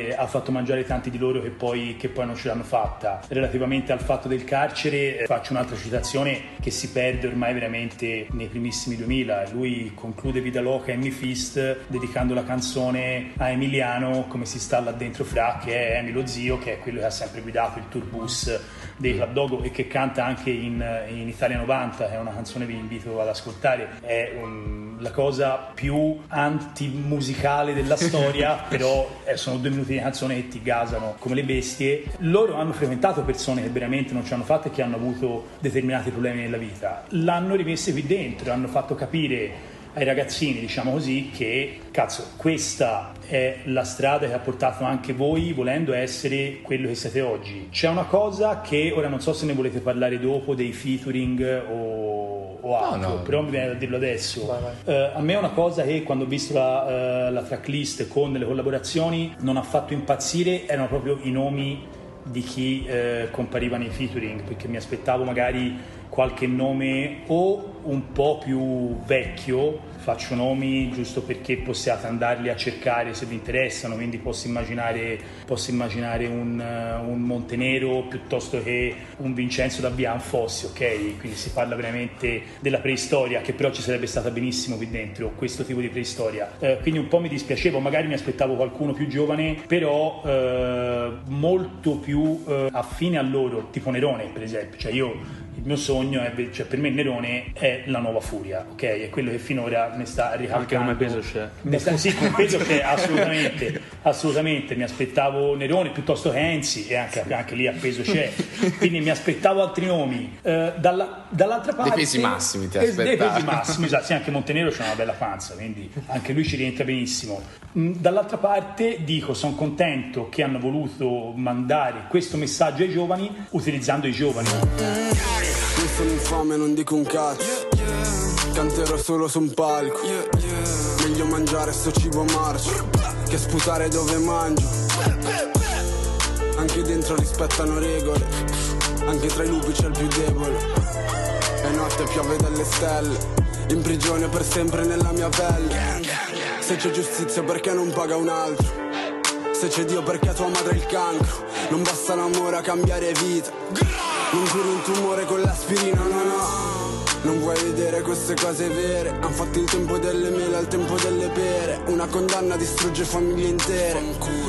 [SPEAKER 4] Ha fatto mangiare tanti di loro che poi, che poi non ce l'hanno fatta. Relativamente al fatto del carcere, eh, faccio un'altra citazione che si perde ormai veramente nei primissimi 2000. Lui conclude Vida Loca e Mi Fist dedicando la canzone a Emiliano, come si sta là dentro fra, che è Emi lo zio, che è quello che ha sempre guidato il tourbus dei Club Dogo e che canta anche in, in Italia 90, che è una canzone che vi invito ad ascoltare. È un- la cosa più antimusicale della storia, però eh, sono due minuti di canzone che ti gasano come le bestie. Loro hanno frequentato persone che veramente non ci hanno fatto e che hanno avuto determinati problemi nella vita. L'hanno rimesse qui dentro, hanno fatto capire ai ragazzini, diciamo così, che cazzo, questa è la strada che ha portato anche voi volendo essere quello che siete oggi. C'è una cosa che ora non so se ne volete parlare dopo dei featuring o, o altro,
[SPEAKER 1] no.
[SPEAKER 4] però mi viene da dirlo adesso.
[SPEAKER 3] Vai, vai.
[SPEAKER 4] Eh, a me è una cosa che quando ho visto la, eh, la tracklist con le collaborazioni non ha fatto impazzire, erano proprio i nomi di chi eh, compariva nei featuring, perché mi aspettavo magari qualche nome o un po' più vecchio, faccio nomi giusto perché possiate andarli a cercare se vi interessano, quindi posso immaginare, posso immaginare un, eh, un Montenero piuttosto che un Vincenzo da Bianfossi, ok? Quindi si parla veramente della preistoria, che però ci sarebbe stata benissimo qui dentro, questo tipo di preistoria. Eh, quindi un po' mi dispiacevo, magari mi aspettavo qualcuno più giovane, però eh, molto più eh, affine a loro, tipo Nerone per esempio, cioè io il mio sogno è, cioè per me Nerone è la nuova furia, ok? È quello che finora mi sta ricalcando.
[SPEAKER 2] Anche come peso c'è.
[SPEAKER 4] Mi sta- sì, come peso c'è, assolutamente, assolutamente. Mi aspettavo Nerone piuttosto che Enzi e anche, anche lì a peso c'è. Quindi mi aspettavo altri nomi. Eh, dalla- dall'altra parte...
[SPEAKER 1] pesi massimi ti
[SPEAKER 4] Eh, Dei pesi massimi, esatto. Sì, anche Montenero c'ha una bella panza, quindi anche lui ci rientra benissimo. Mm, Dall'altra parte dico, sono contento che hanno voluto mandare questo messaggio ai giovani utilizzando i giovani.
[SPEAKER 5] Io sono infame, non dico un cazzo. Canterò solo su un palco. Meglio mangiare sto cibo marcio che sputare dove mangio. Anche dentro rispettano regole. Anche tra i lupi c'è il più debole. E notte piove dalle stelle. In prigione per sempre nella mia pelle. Se c'è giustizia perché non paga un altro. Se c'è Dio perché tua madre è il cancro Non basta l'amore a cambiare vita Non curi un tumore con l'aspirina, no no non vuoi vedere queste cose vere? Han fatto il tempo delle mele al tempo delle pere. Una condanna distrugge famiglie intere.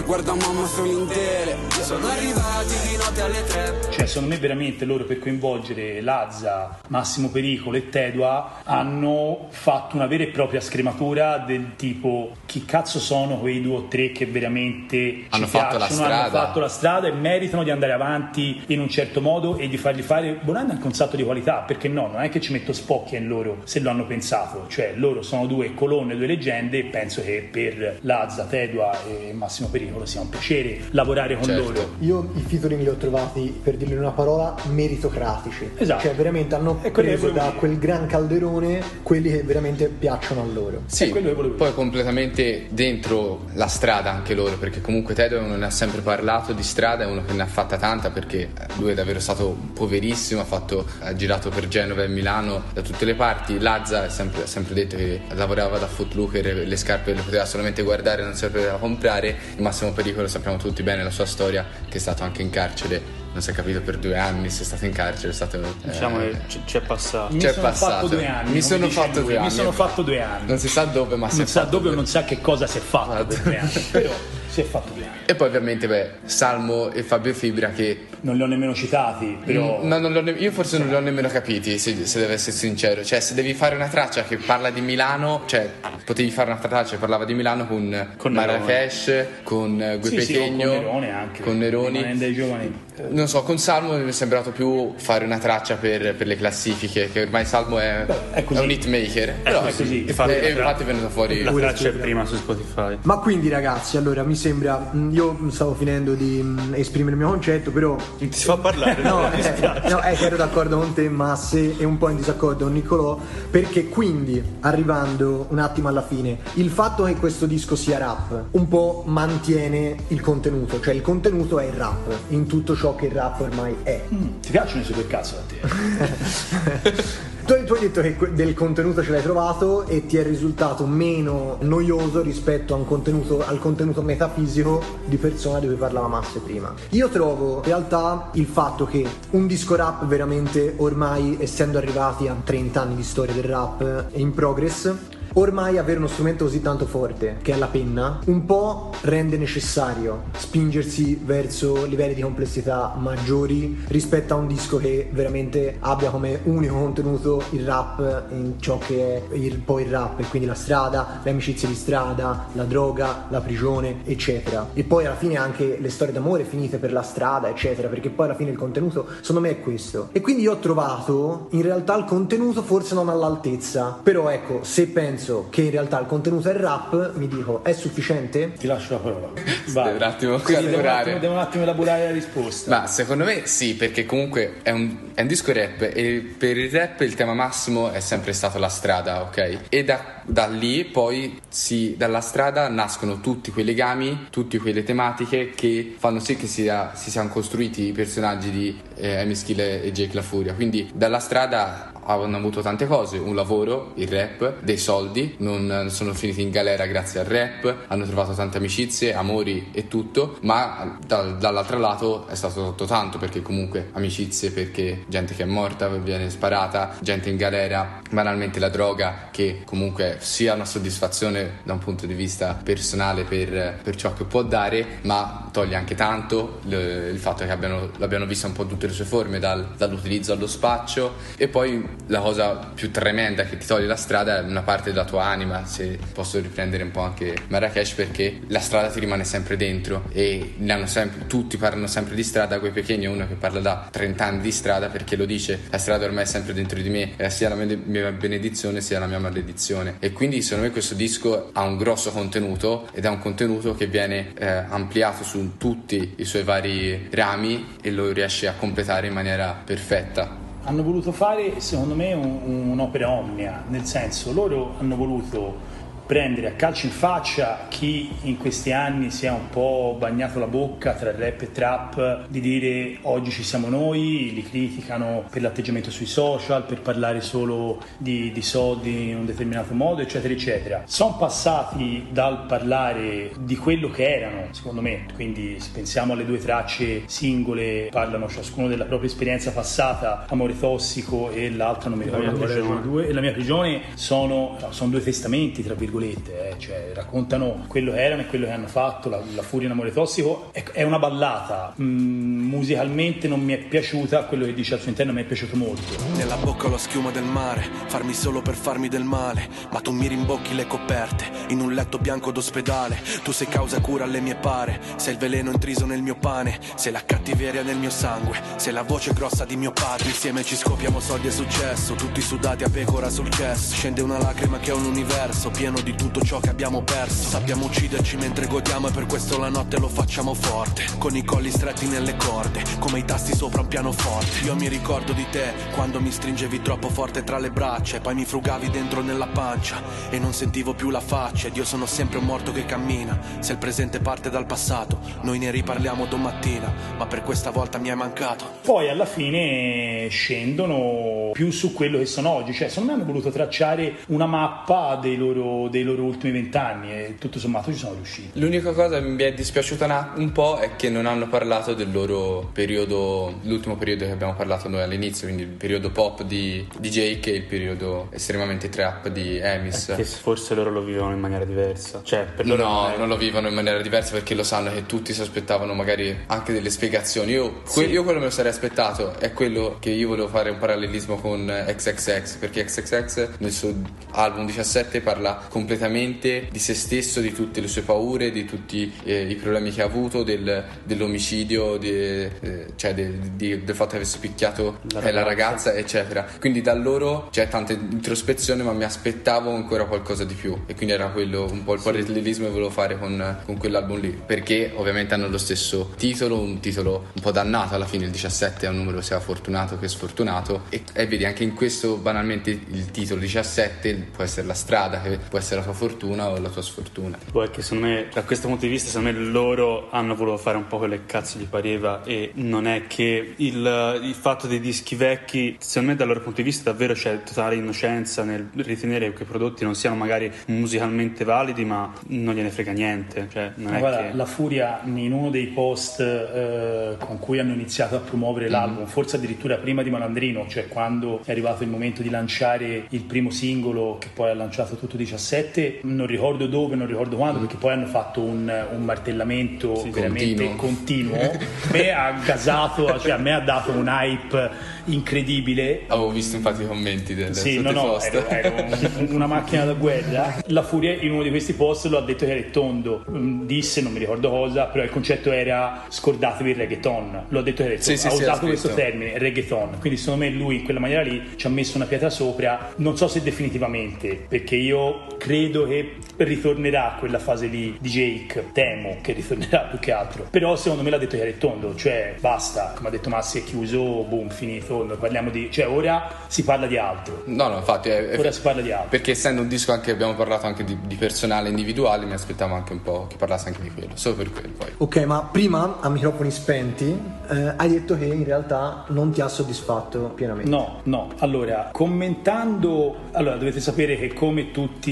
[SPEAKER 5] Guarda mamma solo intere.
[SPEAKER 6] Sono arrivati di notte alle tre.
[SPEAKER 4] Cioè, secondo me veramente loro per coinvolgere Lazza, Massimo Pericolo e Tedua hanno fatto una vera e propria scrematura del tipo chi cazzo sono quei due o tre che veramente ci
[SPEAKER 1] Hanno fatto
[SPEAKER 4] hanno
[SPEAKER 1] strada.
[SPEAKER 4] fatto la strada e meritano di andare avanti in un certo modo e di fargli fare volendo anche un salto di qualità, perché no, non è che ci metto spocchia in loro se lo hanno pensato, cioè loro sono due colonne, due leggende e penso che per Lazza, Tedua e Massimo Pericolo sia un piacere lavorare con
[SPEAKER 1] Certo.
[SPEAKER 4] loro.
[SPEAKER 3] Io i featuring li ho trovati, per dirlo in una parola, meritocratici.
[SPEAKER 4] Esatto.
[SPEAKER 3] Cioè, veramente hanno
[SPEAKER 4] che
[SPEAKER 3] preso da
[SPEAKER 4] dire.
[SPEAKER 3] quel gran calderone quelli che veramente piacciono a loro.
[SPEAKER 1] Sì,
[SPEAKER 4] È quello che volevo
[SPEAKER 1] poi completamente dentro la strada anche loro, perché comunque Tedeo non ne ha sempre parlato di strada, è uno che ne ha fatta tanta perché lui è davvero stato poverissimo, ha, fatto- ha girato per Genova e Milano da tutte le parti, Lazza ha sempre, sempre detto che lavorava da Footlooker, le scarpe le poteva solamente guardare, non sapeva comprare, il massimo pericolo sappiamo tutti bene la sua storia, che è stato anche in carcere, non si è capito per due anni, se è stato in carcere, è stato...
[SPEAKER 2] Diciamo
[SPEAKER 1] eh,
[SPEAKER 2] che c'è passato.
[SPEAKER 4] Mi
[SPEAKER 1] C'è
[SPEAKER 4] sono
[SPEAKER 1] passato.
[SPEAKER 4] fatto due anni.
[SPEAKER 1] Mi sono fatto due anni.
[SPEAKER 4] Mi sono fatto due anni.
[SPEAKER 1] non si sa dove, ma si
[SPEAKER 4] non
[SPEAKER 1] è
[SPEAKER 4] sa
[SPEAKER 1] fatto
[SPEAKER 4] dove o non sa che cosa si è fatto per due anni. Però si è fatto due anni.
[SPEAKER 1] E poi ovviamente beh, Salmo e Fabio Fibra che
[SPEAKER 4] Non li ho nemmeno citati, però.
[SPEAKER 1] No, non l'ho ne- io forse non li ho nemmeno capiti, se, se devo essere sincero. Cioè, se devi fare una traccia che parla di Milano, cioè, potevi fare una traccia che parlava di Milano con,
[SPEAKER 2] Con
[SPEAKER 1] Marrakesh, con eh, Gue
[SPEAKER 4] Sì, sì, o con Nerone anche.
[SPEAKER 1] con Neroni.
[SPEAKER 4] Ai giovani.
[SPEAKER 1] Non so, con Salmo mi è sembrato più fare una traccia per, per le classifiche, che ormai Salmo è,
[SPEAKER 4] è così.
[SPEAKER 1] un hitmaker. Però
[SPEAKER 4] è così.
[SPEAKER 1] E,
[SPEAKER 2] Infatti,
[SPEAKER 1] e è venuto fuori.
[SPEAKER 2] La traccia è prima su Spotify.
[SPEAKER 3] Ma quindi ragazzi, allora mi sembra, mh, io stavo finendo di mh, esprimere il mio concetto, però
[SPEAKER 2] Non ti si fa parlare?
[SPEAKER 3] No, eh, no, è che ero d'accordo con te, Masse, e un po' in disaccordo con Niccolò, perché quindi, arrivando un attimo alla fine, il fatto che questo disco sia rap un po' mantiene il contenuto, cioè il contenuto è il rap, in tutto ciò che il rap ormai è.
[SPEAKER 4] Mm, ti piacciono i supercazzo a te?
[SPEAKER 3] Tu, tu hai detto che del contenuto ce l'hai trovato e ti è risultato meno noioso rispetto a un contenuto, al contenuto metafisico di persona di cui parlava Masse prima. Io trovo in realtà il fatto che un disco rap veramente ormai essendo arrivati a 30 anni di storia del rap in progress Ormai avere uno strumento così tanto forte, che è la penna, un po' rende necessario spingersi verso livelli di complessità maggiori rispetto a un disco che veramente abbia come unico contenuto il rap in ciò che è il, poi il rap, e quindi la strada, le amicizie di strada, la droga, la prigione, eccetera. E poi alla fine anche le storie d'amore finite per la strada, eccetera, perché poi alla fine il contenuto secondo me è questo. E quindi io ho trovato in realtà il contenuto forse non all'altezza, però ecco, se penso penso che in realtà il contenuto è rap, mi dico è sufficiente?
[SPEAKER 4] Ti lascio la parola.
[SPEAKER 1] Vai. un attimo
[SPEAKER 4] Quindi devo un attimo, devo un attimo elaborare la risposta.
[SPEAKER 1] Ma secondo me sì, perché comunque è un, è un disco rap e per il rap il tema massimo è sempre stato la strada, ok? E da, da lì poi si, dalla strada nascono tutti quei legami, tutte quelle tematiche che fanno sì che sia, si siano costruiti i personaggi di eh, Amy Skill e Jake La Furia. Quindi dalla strada hanno avuto tante cose, un lavoro, il rap, dei soldi, non sono finiti in galera grazie al rap, hanno trovato tante amicizie, amori e tutto, ma dal, dall'altro lato è stato tutto tanto perché comunque amicizie, perché gente che è morta, viene sparata, gente in galera, banalmente la droga che comunque sia una soddisfazione da un punto di vista personale per, per ciò che può dare, ma toglie anche tanto il, il fatto che abbiano, l'abbiano vista un po' tutte le sue forme, dal, dall'utilizzo allo spaccio e poi la cosa più tremenda che ti toglie la strada è una parte della tua anima, se posso riprendere un po' anche Marrakesh, perché la strada ti rimane sempre dentro e sempre, tutti parlano sempre di strada, quei pequeni uno che parla da 30 anni di strada perché lo dice, la strada ormai è sempre dentro di me, è sia la mia benedizione sia la mia maledizione. E quindi secondo me questo disco ha un grosso contenuto ed è un contenuto che viene eh, ampliato su tutti i suoi vari rami e lo riesce a completare in maniera perfetta
[SPEAKER 4] hanno voluto fare, secondo me, un, un'opera omnia, nel senso loro hanno voluto prendere a calcio in faccia chi in questi anni si è un po' bagnato la bocca tra rap e trap di dire oggi ci siamo noi, li criticano per l'atteggiamento sui social, per parlare solo di, di soldi in un determinato modo, eccetera, eccetera. Sono passati dal parlare di quello che erano, secondo me, quindi se pensiamo alle due tracce singole, parlano ciascuno della propria esperienza passata, amore tossico e l'altra non mi ricordo e la mia prigione sono, sono due testamenti, tra virgolette virgolette, eh, cioè raccontano quello che erano e quello che hanno fatto, la, la furia in amore tossico. È, è una ballata, mm, musicalmente non mi è piaciuta, quello che dice al suo interno mi è piaciuto molto.
[SPEAKER 5] Nella bocca la schiuma del mare, farmi solo per farmi del male, ma tu mi rimbocchi le coperte, in un letto bianco d'ospedale, tu sei causa cura alle mie pare, sei il veleno intriso nel mio pane, sei la cattiveria nel mio sangue, sei la voce grossa di mio padre, insieme ci scopiamo soldi e successo, tutti sudati a pecora sul chest, scende una lacrima che è un universo pieno di tutto ciò che abbiamo perso. Sappiamo ucciderci mentre godiamo e per questo la notte lo facciamo forte. Con i colli stretti nelle corde, come i tasti sopra un pianoforte. Io mi ricordo di te, quando mi stringevi troppo forte tra le braccia E poi mi frugavi dentro nella pancia. E non sentivo più la faccia Ed io sono sempre un morto che cammina. Se il presente parte dal passato, noi ne riparliamo domattina. Ma per questa volta mi è mancato.
[SPEAKER 4] Poi alla fine scendono più su quello che sono oggi. Cioè, secondo me hanno voluto tracciare una mappa dei loro dei loro ultimi vent'anni e tutto sommato ci sono riusciti.
[SPEAKER 1] L'unica cosa che mi è dispiaciuta un po' è che non hanno parlato del loro periodo, l'ultimo periodo che abbiamo parlato noi all'inizio, quindi il periodo pop di, di Jake e il periodo estremamente trap di Emis.
[SPEAKER 2] Che forse loro lo vivono in maniera diversa. Cioè, per loro
[SPEAKER 1] no, non, è... non, lo vivono in maniera diversa perché lo sanno che tutti si aspettavano magari anche delle spiegazioni. Io, sì. que- io quello me lo sarei aspettato, è quello che io volevo fare un parallelismo con XXX, perché XXX nel suo album 17 parla con completamente di se stesso, di tutte le sue paure, di tutti eh, i problemi che ha avuto, del, dell'omicidio, di, eh, cioè de, de, del fatto che avesse picchiato la ragazza. la ragazza. eccetera. Quindi da loro c'è tanta introspezione, ma mi aspettavo ancora qualcosa di più. E quindi era quello un po' il parallelismo che volevo fare con, con quell'album lì. Perché ovviamente hanno lo stesso titolo, un titolo un po' dannato alla fine, il 17 è un numero sia fortunato che sfortunato. E, e vedi, anche in questo banalmente il titolo 17 può essere la strada, che può essere la tua fortuna o la tua sfortuna.
[SPEAKER 2] Poi che secondo me, da questo punto di vista, secondo me loro hanno voluto fare un po' quello che cazzo gli pareva e non è che il, il fatto dei dischi vecchi, secondo me dal loro punto di vista davvero c'è totale innocenza nel ritenere che i prodotti non siano magari musicalmente validi ma non gliene frega niente. Cioè, non
[SPEAKER 4] guarda,
[SPEAKER 2] che...
[SPEAKER 4] la Furia in uno dei post eh, con cui hanno iniziato a promuovere mm-hmm. l'album, forse addirittura prima di Malandrino, cioè quando è arrivato il momento di lanciare il primo singolo che poi ha lanciato tutto 17 2007, non ricordo dove, non ricordo quando, perché poi hanno fatto un, un martellamento sì, veramente continuo. continuo. me ha gasato, cioè a me ha dato un hype incredibile.
[SPEAKER 1] Avevo visto infatti i commenti del
[SPEAKER 4] Sì, no, no, ero, ero un- una macchina da guerra. La Furia in uno di questi post lo ha detto che era il tondo. Mm, Disse, non mi ricordo cosa, però il concetto era scordatevi il reggaeton. Lo ha detto che
[SPEAKER 1] Sì, sì,
[SPEAKER 4] ha
[SPEAKER 1] sì,
[SPEAKER 4] usato questo termine, reggaeton. Quindi secondo me lui in quella maniera lì ci ha messo una pietra sopra. Non so se definitivamente, perché io credo che ritornerà quella fase lì di Jake. Temo che ritornerà più che altro. Però secondo me l'ha detto che era il tondo. Cioè, basta, come ha detto Massi, è chiuso, boom, finito. Noi parliamo di... Cioè, ora si parla di altro.
[SPEAKER 1] No, no, infatti è, è-
[SPEAKER 4] Ora si parla di altro.
[SPEAKER 1] perché essendo un disco anche abbiamo parlato anche di, di personale individuale, mi aspettavo anche un po' che parlasse anche di quello, solo per quello poi.
[SPEAKER 3] Ok, ma prima a microfoni spenti eh, hai detto che in realtà non ti ha soddisfatto pienamente.
[SPEAKER 4] No, no. Allora, commentando, allora dovete sapere che come tutti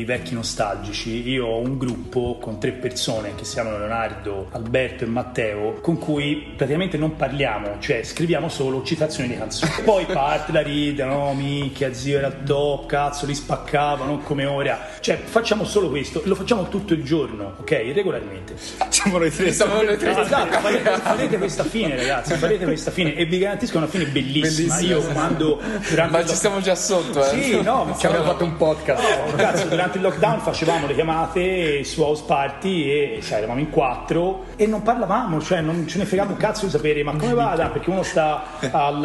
[SPEAKER 4] i vecchi nostalgici, io ho un gruppo con tre persone che si chiamano Leonardo, Alberto e Matteo, con cui praticamente non parliamo, cioè scriviamo solo citazioni di canzoni. Poi parte la ride, no, minchia, zio era top, cazzo, li spaccavano come ora. Cioè, facciamo solo questo, lo facciamo tutto il giorno, ok? Regolarmente.
[SPEAKER 1] Siamo noi tre, siamo noi tre.
[SPEAKER 4] Esatto, farete, farete questa fine, ragazzi. Farete questa fine e vi garantisco una fine bellissima.
[SPEAKER 1] Bellissima,
[SPEAKER 4] Io
[SPEAKER 1] sì.
[SPEAKER 4] quando durante
[SPEAKER 1] Ma
[SPEAKER 4] il
[SPEAKER 1] ci stiamo già sotto, eh.
[SPEAKER 4] Sì, no, ma
[SPEAKER 3] Ci abbiamo fatto un podcast.
[SPEAKER 4] No, cazzo, durante il lockdown facevamo le chiamate su house party e cioè, eravamo in quattro e non parlavamo, cioè non ce ne fregava un cazzo di sapere ma come vada, perché uno sta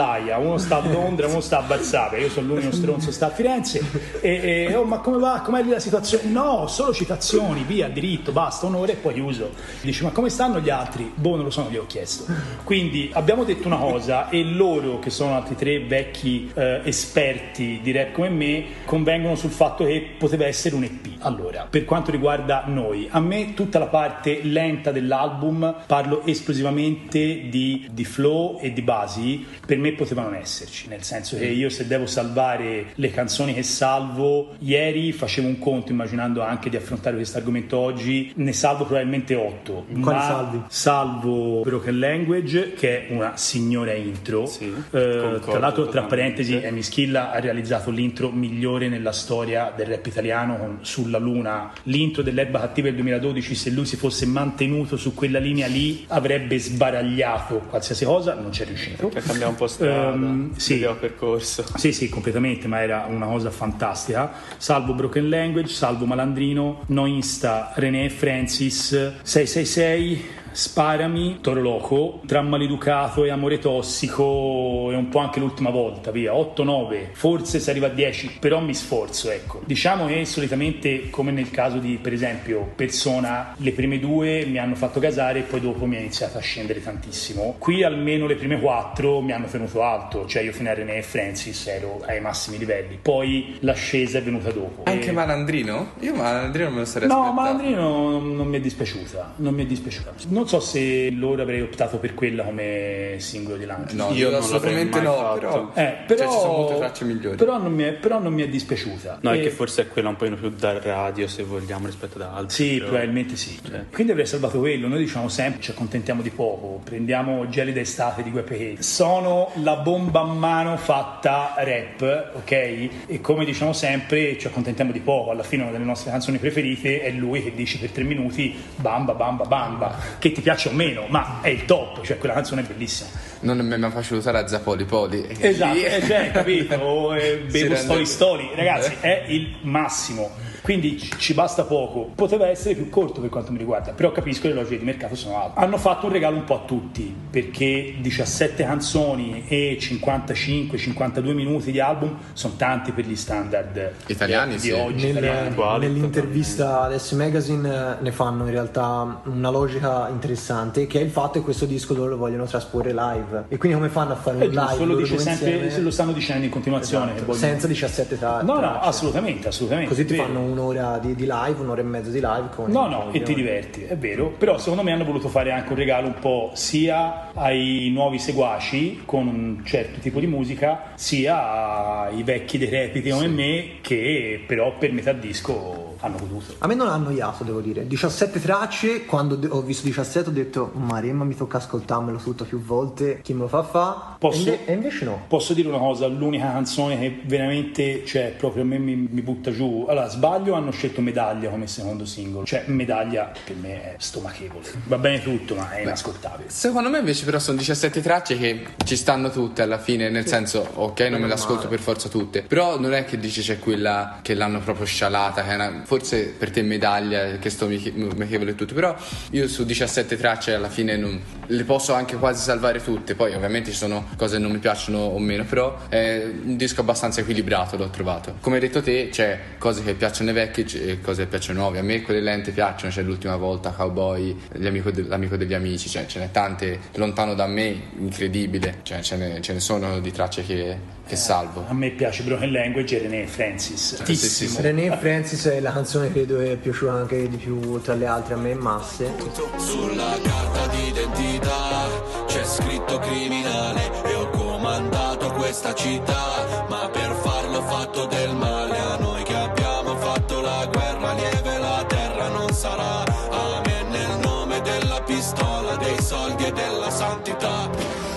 [SPEAKER 4] all'Aia, uno sta a Londra, uno sta a Varsavia, io sono l'unico stronzo sta a Firenze e, e, oh ma come va, com'è lì la situazione? No, solo citazioni, via, diritto, basta, un'ora e poi chiuso. Dice ma come stanno gli altri? Boh, non lo so, non gli ho chiesto. Quindi abbiamo detto una cosa e loro che sono altri tre vecchi eh, esperti di rap come me convengono sul fatto che poteva essere un EP. Allora, per quanto riguarda noi, a me tutta la parte lenta dell'album, parlo esclusivamente di, di flow e di basi, per me poteva non esserci, nel senso che io se devo salvare le canzoni che salvo, ieri facevo un conto immaginando anche di affrontare questo argomento oggi, ne salvo probabilmente 8.
[SPEAKER 3] Quali
[SPEAKER 4] ma
[SPEAKER 3] salvi?
[SPEAKER 4] Salvo Broken Language, che è una signora intro.
[SPEAKER 2] Sì,
[SPEAKER 4] Eh,
[SPEAKER 2] concordo
[SPEAKER 4] tra l'altro, tra parentesi, Amy Schilla ha realizzato l'intro migliore nella storia del rap italiano con Sulla Luna. L'intro dell'Erba Cattiva del 2012, se lui si fosse mantenuto su quella linea lì, avrebbe sbaragliato qualsiasi cosa, non c'è riuscito.
[SPEAKER 2] Per cambiare un po' strada,
[SPEAKER 4] Ehm, sì.
[SPEAKER 2] sì. percorso.
[SPEAKER 4] Sì, sì, completamente, ma era una cosa fantastica. Salvo Broken Language, salvo Malandrino, No Insta, René Francis, 666. Sparami, Toro Loco, tra maleducato e amore tossico e un po' anche l'ultima volta, via, 8-9, forse si arriva a 10, però mi sforzo, ecco. Diciamo che solitamente, come nel caso di, per esempio, Persona, le prime due mi hanno fatto gasare e poi dopo mi ha iniziato a scendere tantissimo. Qui almeno le prime quattro mi hanno tenuto alto, cioè io fino a René e Francis ero ai massimi livelli, poi l'ascesa è venuta dopo.
[SPEAKER 1] Anche
[SPEAKER 4] E-
[SPEAKER 1] Malandrino? Io Malandrino me lo sarei
[SPEAKER 4] No,
[SPEAKER 1] aspettato.
[SPEAKER 4] Malandrino non, non mi è dispiaciuta, non mi è dispiaciuta. Non so se loro avrei optato per quella come singolo di lancio.
[SPEAKER 1] No,
[SPEAKER 2] Io
[SPEAKER 1] io
[SPEAKER 2] non
[SPEAKER 1] assolutamente no, però...
[SPEAKER 4] Eh, però,
[SPEAKER 1] Cioè, ci sono molte tracce migliori.
[SPEAKER 4] Però non mi è, però non mi è dispiaciuta.
[SPEAKER 2] No, è
[SPEAKER 4] E-
[SPEAKER 2] che forse è quella un po' più da radio, se vogliamo, rispetto ad altri.
[SPEAKER 4] Sì,
[SPEAKER 2] però-
[SPEAKER 4] probabilmente sì.
[SPEAKER 2] Cioè.
[SPEAKER 4] Quindi avrei salvato quello. Noi diciamo sempre ci accontentiamo di poco. Prendiamo gelida estate di Guepe Sono la bomba a mano fatta rap, ok? E come diciamo sempre ci accontentiamo di poco. Alla fine una delle nostre canzoni preferite è lui che dice per tre minuti bamba bamba bamba, che ti piace o meno, ma è il top, cioè quella canzone è bellissima.
[SPEAKER 1] Non mi mi ha facile usare a Zapoli Poli.
[SPEAKER 4] Esatto, eh, cioè, capito? O, eh, bevo stoli stoli, ragazzi, è il massimo. Quindi ci basta poco. Poteva essere più corto per quanto mi riguarda, però capisco che le logiche di mercato sono alte. Hanno fatto un regalo un po' a tutti, perché 17 canzoni e 55-52 minuti di album sono tanti per gli standard
[SPEAKER 1] Italiani,
[SPEAKER 4] di,
[SPEAKER 1] sì.
[SPEAKER 4] di oggi.
[SPEAKER 3] Nel-
[SPEAKER 4] italiani.
[SPEAKER 2] Uguali,
[SPEAKER 3] nell'intervista ad S Magazine eh, ne fanno in realtà una logica interessante che è il fatto che questo disco loro lo vogliono trasporre live e quindi come fanno a fare un
[SPEAKER 4] È
[SPEAKER 3] live
[SPEAKER 4] lo dice sempre, lo stanno dicendo in continuazione.
[SPEAKER 3] Esatto,
[SPEAKER 4] vogliono-
[SPEAKER 3] senza 17 tra-
[SPEAKER 4] No, no,
[SPEAKER 3] tracce.
[SPEAKER 4] assolutamente, assolutamente.
[SPEAKER 3] così ti fanno un'ora di, di live un'ora e mezzo di live con
[SPEAKER 4] No, no, e ti diverti, è vero. Però secondo me hanno voluto fare anche un regalo un po' sia ai nuovi seguaci con un certo tipo di musica, sia ai vecchi dei repiti come me che però per metà disco hanno goduto.
[SPEAKER 3] A me non ha annoiato, devo dire. 17 tracce, quando de- ho visto 17 ho detto, Maremma mi tocca ascoltarmelo tutto più volte, chi me lo fa fa?
[SPEAKER 4] Posso-
[SPEAKER 3] E, inve- e invece no.
[SPEAKER 4] Posso dire una cosa, l'unica canzone che veramente, cioè, proprio a me mi, mi butta giù. Allora, sbaglio hanno scelto Medaglia come secondo singolo. Cioè Medaglia per me è stomachevole. Va bene tutto, ma è inascoltabile.
[SPEAKER 1] Secondo me invece però sono 17 tracce che ci stanno tutte alla fine, nel senso, ok, non me le ascolto per forza tutte, però non è che dici c'è quella che l'hanno proprio scialata, che è una- forse per te medaglia, che sto amichevole e tutto, però io su 17 tracce alla fine non- le posso anche quasi salvare tutte, poi ovviamente ci sono cose che non mi piacciono o meno, però è un disco abbastanza equilibrato, l'ho trovato. Come hai detto te, c'è cose che piacciono ai vecchi e cose che piacciono ai nuovi, a me quelle lente piacciono, c'è l'ultima volta, Cowboy, de- l'amico degli amici, cioè ce n'è tante, lontano da me, incredibile, cioè ce ne, ce ne sono di tracce che, che salvo.
[SPEAKER 4] A me piace Broken Language e René Francis.
[SPEAKER 1] Sì, sì, sì, sì.
[SPEAKER 3] René Francis è la canzone che credo è piaciuta anche di più tra le altre a me in masse.
[SPEAKER 5] Sulla carta d'identità c'è scritto criminale e ho comandato questa città, ma per farlo ho fatto del male a noi che abbiamo fatto la guerra, lieve la terra non sarà. Amen nel nome della pistola, dei soldi e della santità.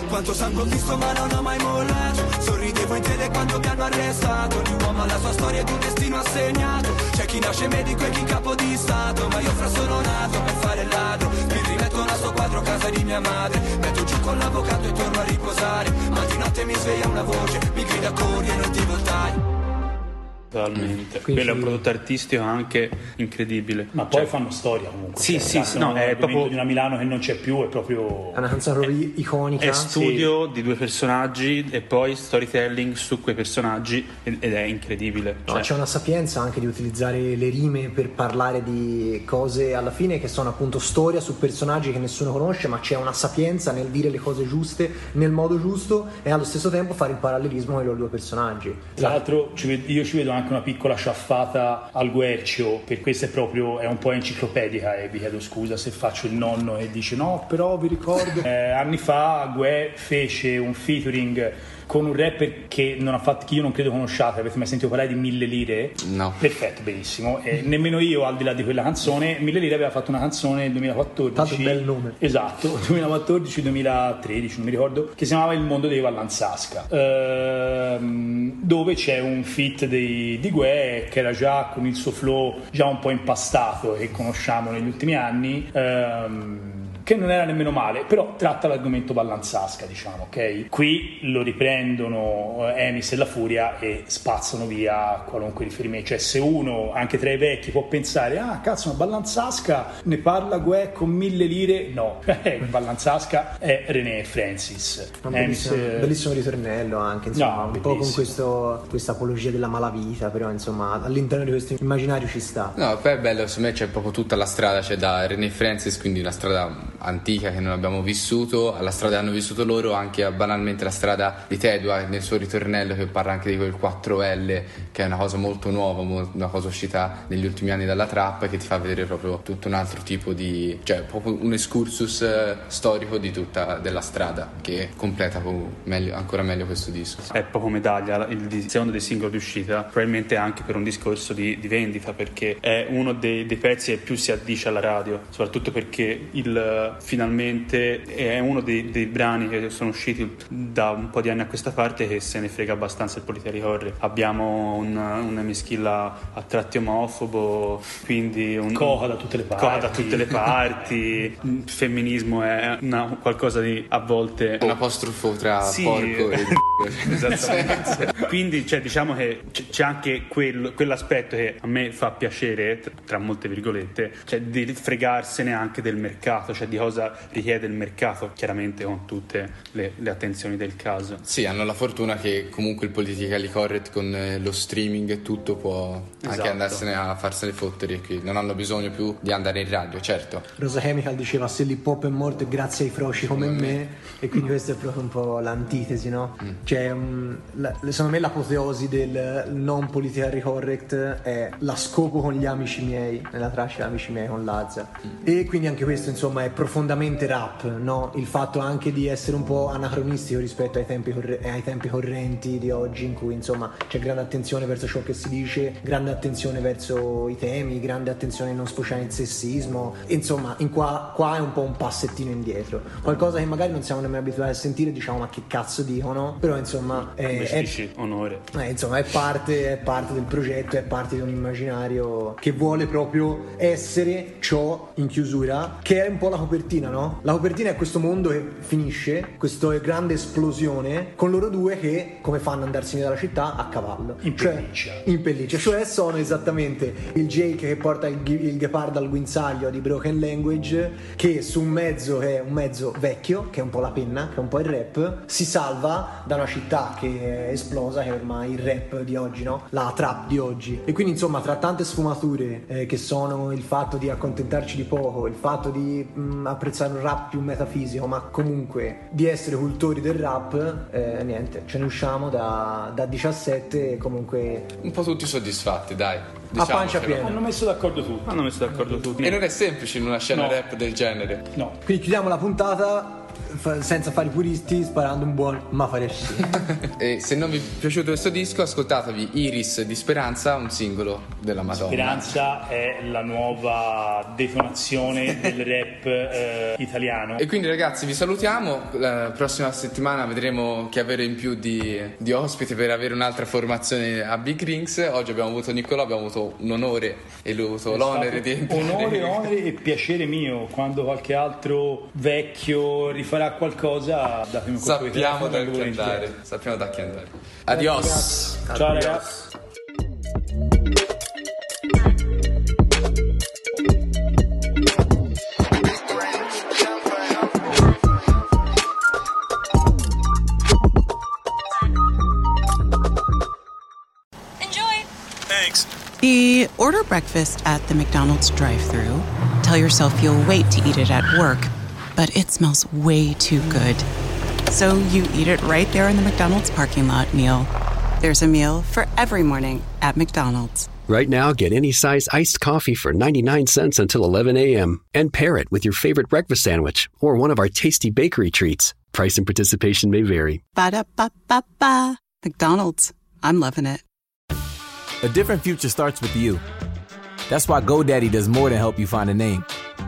[SPEAKER 6] Quanto sangue ho visto ma non ho mai mollato Sorridevo in piede quando mi hanno arrestato. Ogni uomo ha la sua storia ed un destino assegnato. C'è chi nasce medico e chi capo di stato Ma io fra sono nato per fare il ladro. Mi rimetto a sto quadro casa di mia madre. Metto giù con l'avvocato e torno a riposare. Ma di notte mi sveglia una voce Mi grida corri e non ti voltare
[SPEAKER 2] Totalmente.
[SPEAKER 3] Quindi-
[SPEAKER 2] Quello è un prodotto artistico anche incredibile.
[SPEAKER 4] Ma poi
[SPEAKER 2] Cioè,
[SPEAKER 4] fanno storia comunque.
[SPEAKER 2] Sì,
[SPEAKER 4] Cioè,
[SPEAKER 2] sì, sì, no, è proprio-
[SPEAKER 4] di una Milano che non c'è più, è proprio...
[SPEAKER 3] È una canzone proprio iconica.
[SPEAKER 2] È studio di due personaggi e poi storytelling su quei personaggi ed è incredibile.
[SPEAKER 3] No,
[SPEAKER 2] Cioè,
[SPEAKER 3] c'è una sapienza anche di utilizzare le rime per parlare di cose alla fine che sono appunto storia su personaggi che nessuno conosce, ma c'è una sapienza nel dire le cose giuste nel modo giusto e allo stesso tempo fare il parallelismo con i loro due personaggi.
[SPEAKER 4] Tra l'altro io ci vedo anche una piccola sciaffata al Guercio, per questo è proprio è un po' enciclopedica e vi chiedo scusa se faccio il nonno e dice no, però vi ricordo. Eh, anni fa Gue fece un featuring con un rapper che, non ha fatto, che io non credo conosciate, avete mai sentito parlare di Mille Lire?
[SPEAKER 1] No.
[SPEAKER 4] Perfetto, benissimo. E nemmeno io, al di là di quella canzone, Mille Lire aveva fatto una canzone nel 2014.
[SPEAKER 3] Tanto bel nome.
[SPEAKER 4] Esatto, 2014-2013, non mi ricordo, che si chiamava Il mondo dei Vallanzasca, ehm, dove c'è un feat dei, di Gue che era già con il suo flow già un po' impastato e che conosciamo negli ultimi anni. ehm, che non era nemmeno male, però tratta l'argomento Vallanzasca, diciamo, ok? Qui lo riprendono eh, Emis e la Furia e spazzano via qualunque riferimento. Cioè, se uno, anche tra i vecchi, può pensare, ah, cazzo, ma Vallanzasca ne parla Gue con mille lire, no. Eh, Vallanzasca è René Francis.
[SPEAKER 3] Un
[SPEAKER 4] Emis,
[SPEAKER 3] bellissimo,
[SPEAKER 4] eh,
[SPEAKER 3] bellissimo ritornello anche, insomma,
[SPEAKER 4] No,
[SPEAKER 3] un po' con
[SPEAKER 4] bellissimo.
[SPEAKER 3] questo, questa apologia della malavita, però insomma all'interno di questo immaginario ci sta.
[SPEAKER 1] No, poi è bello, secondo me c'è proprio tutta la strada, c'è da René Francis, quindi la strada antica che non abbiamo vissuto, alla strada che hanno vissuto loro, anche banalmente la strada di Tedua nel suo ritornello che parla anche di quel 4L, che è una cosa molto nuova, una cosa uscita negli ultimi anni dalla trap e che ti fa vedere proprio tutto un altro tipo di... cioè proprio un excursus eh, storico di tutta della strada che completa meglio- ancora meglio questo disco.
[SPEAKER 2] è proprio medaglia il di- secondo dei singoli di uscita probabilmente anche per un discorso di, di vendita perché è uno dei, dei pezzi che più si addice alla radio soprattutto perché il, finalmente è uno dei, dei brani che sono usciti da un po' di anni a questa parte che se ne frega abbastanza il politico corre abbiamo un, una meschilla a tratti omofobo quindi un,
[SPEAKER 4] Coca da tutte le parti.
[SPEAKER 2] da tutte le parti il femminismo è una- qualcosa di a volte
[SPEAKER 1] Un apostrofo tra
[SPEAKER 2] Sì.
[SPEAKER 1] porco e...
[SPEAKER 2] Esattamente. Quindi cioè, diciamo che c- c'è anche quel- quell'aspetto che a me fa piacere, tra- tra molte virgolette, cioè di fregarsene anche del mercato, cioè di cosa richiede il mercato, chiaramente con tutte le, le attenzioni del caso.
[SPEAKER 1] Sì, hanno la fortuna che comunque il politically correct con eh, lo streaming e tutto può anche
[SPEAKER 2] Esatto.
[SPEAKER 1] andarsene a farsene fottere e qui non hanno bisogno più di andare in radio, certo.
[SPEAKER 3] Rosa Chemical diceva se l'hip hop è morto è grazie ai froci come me e quindi questa è proprio un po' l'antitesi, no? Cioè, mm, la- secondo me l'apoteosi del non politically correct è la scopo con gli amici miei, nella traccia Amici miei con Lazza. E quindi anche questo insomma è profondamente rap, no? Il fatto anche di essere un po' anacronistico rispetto ai tempi, corre- ai tempi correnti di oggi in cui insomma c'è grande attenzione verso ciò che si dice, grande attenzione verso i temi, grande attenzione a non sfociare in sessismo, insomma in qua, qua è un po' un passettino indietro, qualcosa che magari non siamo nemmeno abituati a sentire, diciamo ma che cazzo dicono, però insomma è, è,
[SPEAKER 2] dici onore.
[SPEAKER 3] eh, insomma, è parte, è parte del progetto, è parte di un immaginario che vuole proprio essere ciò in chiusura, che è un po' la copertina, no? La copertina è questo mondo che finisce, questa grande esplosione, con loro due che come fanno ad andarsene dalla città a cavallo.
[SPEAKER 4] In
[SPEAKER 3] Cioè,
[SPEAKER 4] pelliccia.
[SPEAKER 3] in pelliccia, cioè sono esattamente il Jake che porta il, il ghepardo al guinzaglio di Broken Language, che su un mezzo che è un mezzo vecchio, che è un po' la penna, che è un po' il rap, si salva da una città che è esplosa, che è ormai il rap di oggi, no? La trap di oggi. E quindi insomma, tra tante sfumature eh, che sono il fatto di accontentarci di poco, il fatto di mm, apprezzare un rap più metafisico, ma comunque di essere cultori del rap, eh, niente, ce ne usciamo da, da 17 e comunque
[SPEAKER 1] Un po' tutti soddisfatti, dai.
[SPEAKER 3] A pancia piena.
[SPEAKER 4] Hanno messo d'accordo tutti.
[SPEAKER 2] Hanno messo d'accordo tutti.
[SPEAKER 1] E non è semplice in una scena
[SPEAKER 4] No.
[SPEAKER 1] rap del genere.
[SPEAKER 4] No.
[SPEAKER 3] Quindi chiudiamo la puntata fa- senza fare i puristi, sparando un buon ma fare.
[SPEAKER 1] E se non vi è piaciuto questo disco, ascoltatevi Iris di Speranza, un singolo della Madonna.
[SPEAKER 4] Speranza è la nuova detonazione del rap eh, italiano.
[SPEAKER 1] E quindi ragazzi vi salutiamo, la prossima settimana vedremo chi avere in più di, di ospiti per avere un'altra formazione a Big Rings. Oggi abbiamo avuto Niccolò, abbiamo avuto un onore e lui ha avuto
[SPEAKER 4] È
[SPEAKER 1] l'onere di
[SPEAKER 4] onore, onore e piacere mio quando qualche altro vecchio rifarà qualcosa datemi un colpo di
[SPEAKER 1] Sappiamo da chi andare, sappiamo da chi andare. Adios!
[SPEAKER 4] ciao ragazzi
[SPEAKER 7] Enjoy!
[SPEAKER 8] Order breakfast at the McDonald's drive thru Tell yourself you'll wait to eat it at work, but it smells way too good. So you eat it right there in the McDonald's parking lot meal. There's a meal for every morning at McDonald's.
[SPEAKER 9] Right now, get any size iced coffee for 99 cents until 11 a.m. and pair it with your favorite breakfast sandwich or one of our tasty bakery treats. Price and participation may vary.
[SPEAKER 8] Ba da ba ba ba. McDonald's. I'm loving it.
[SPEAKER 10] A different future starts with you. That's why GoDaddy does more than help you find a name.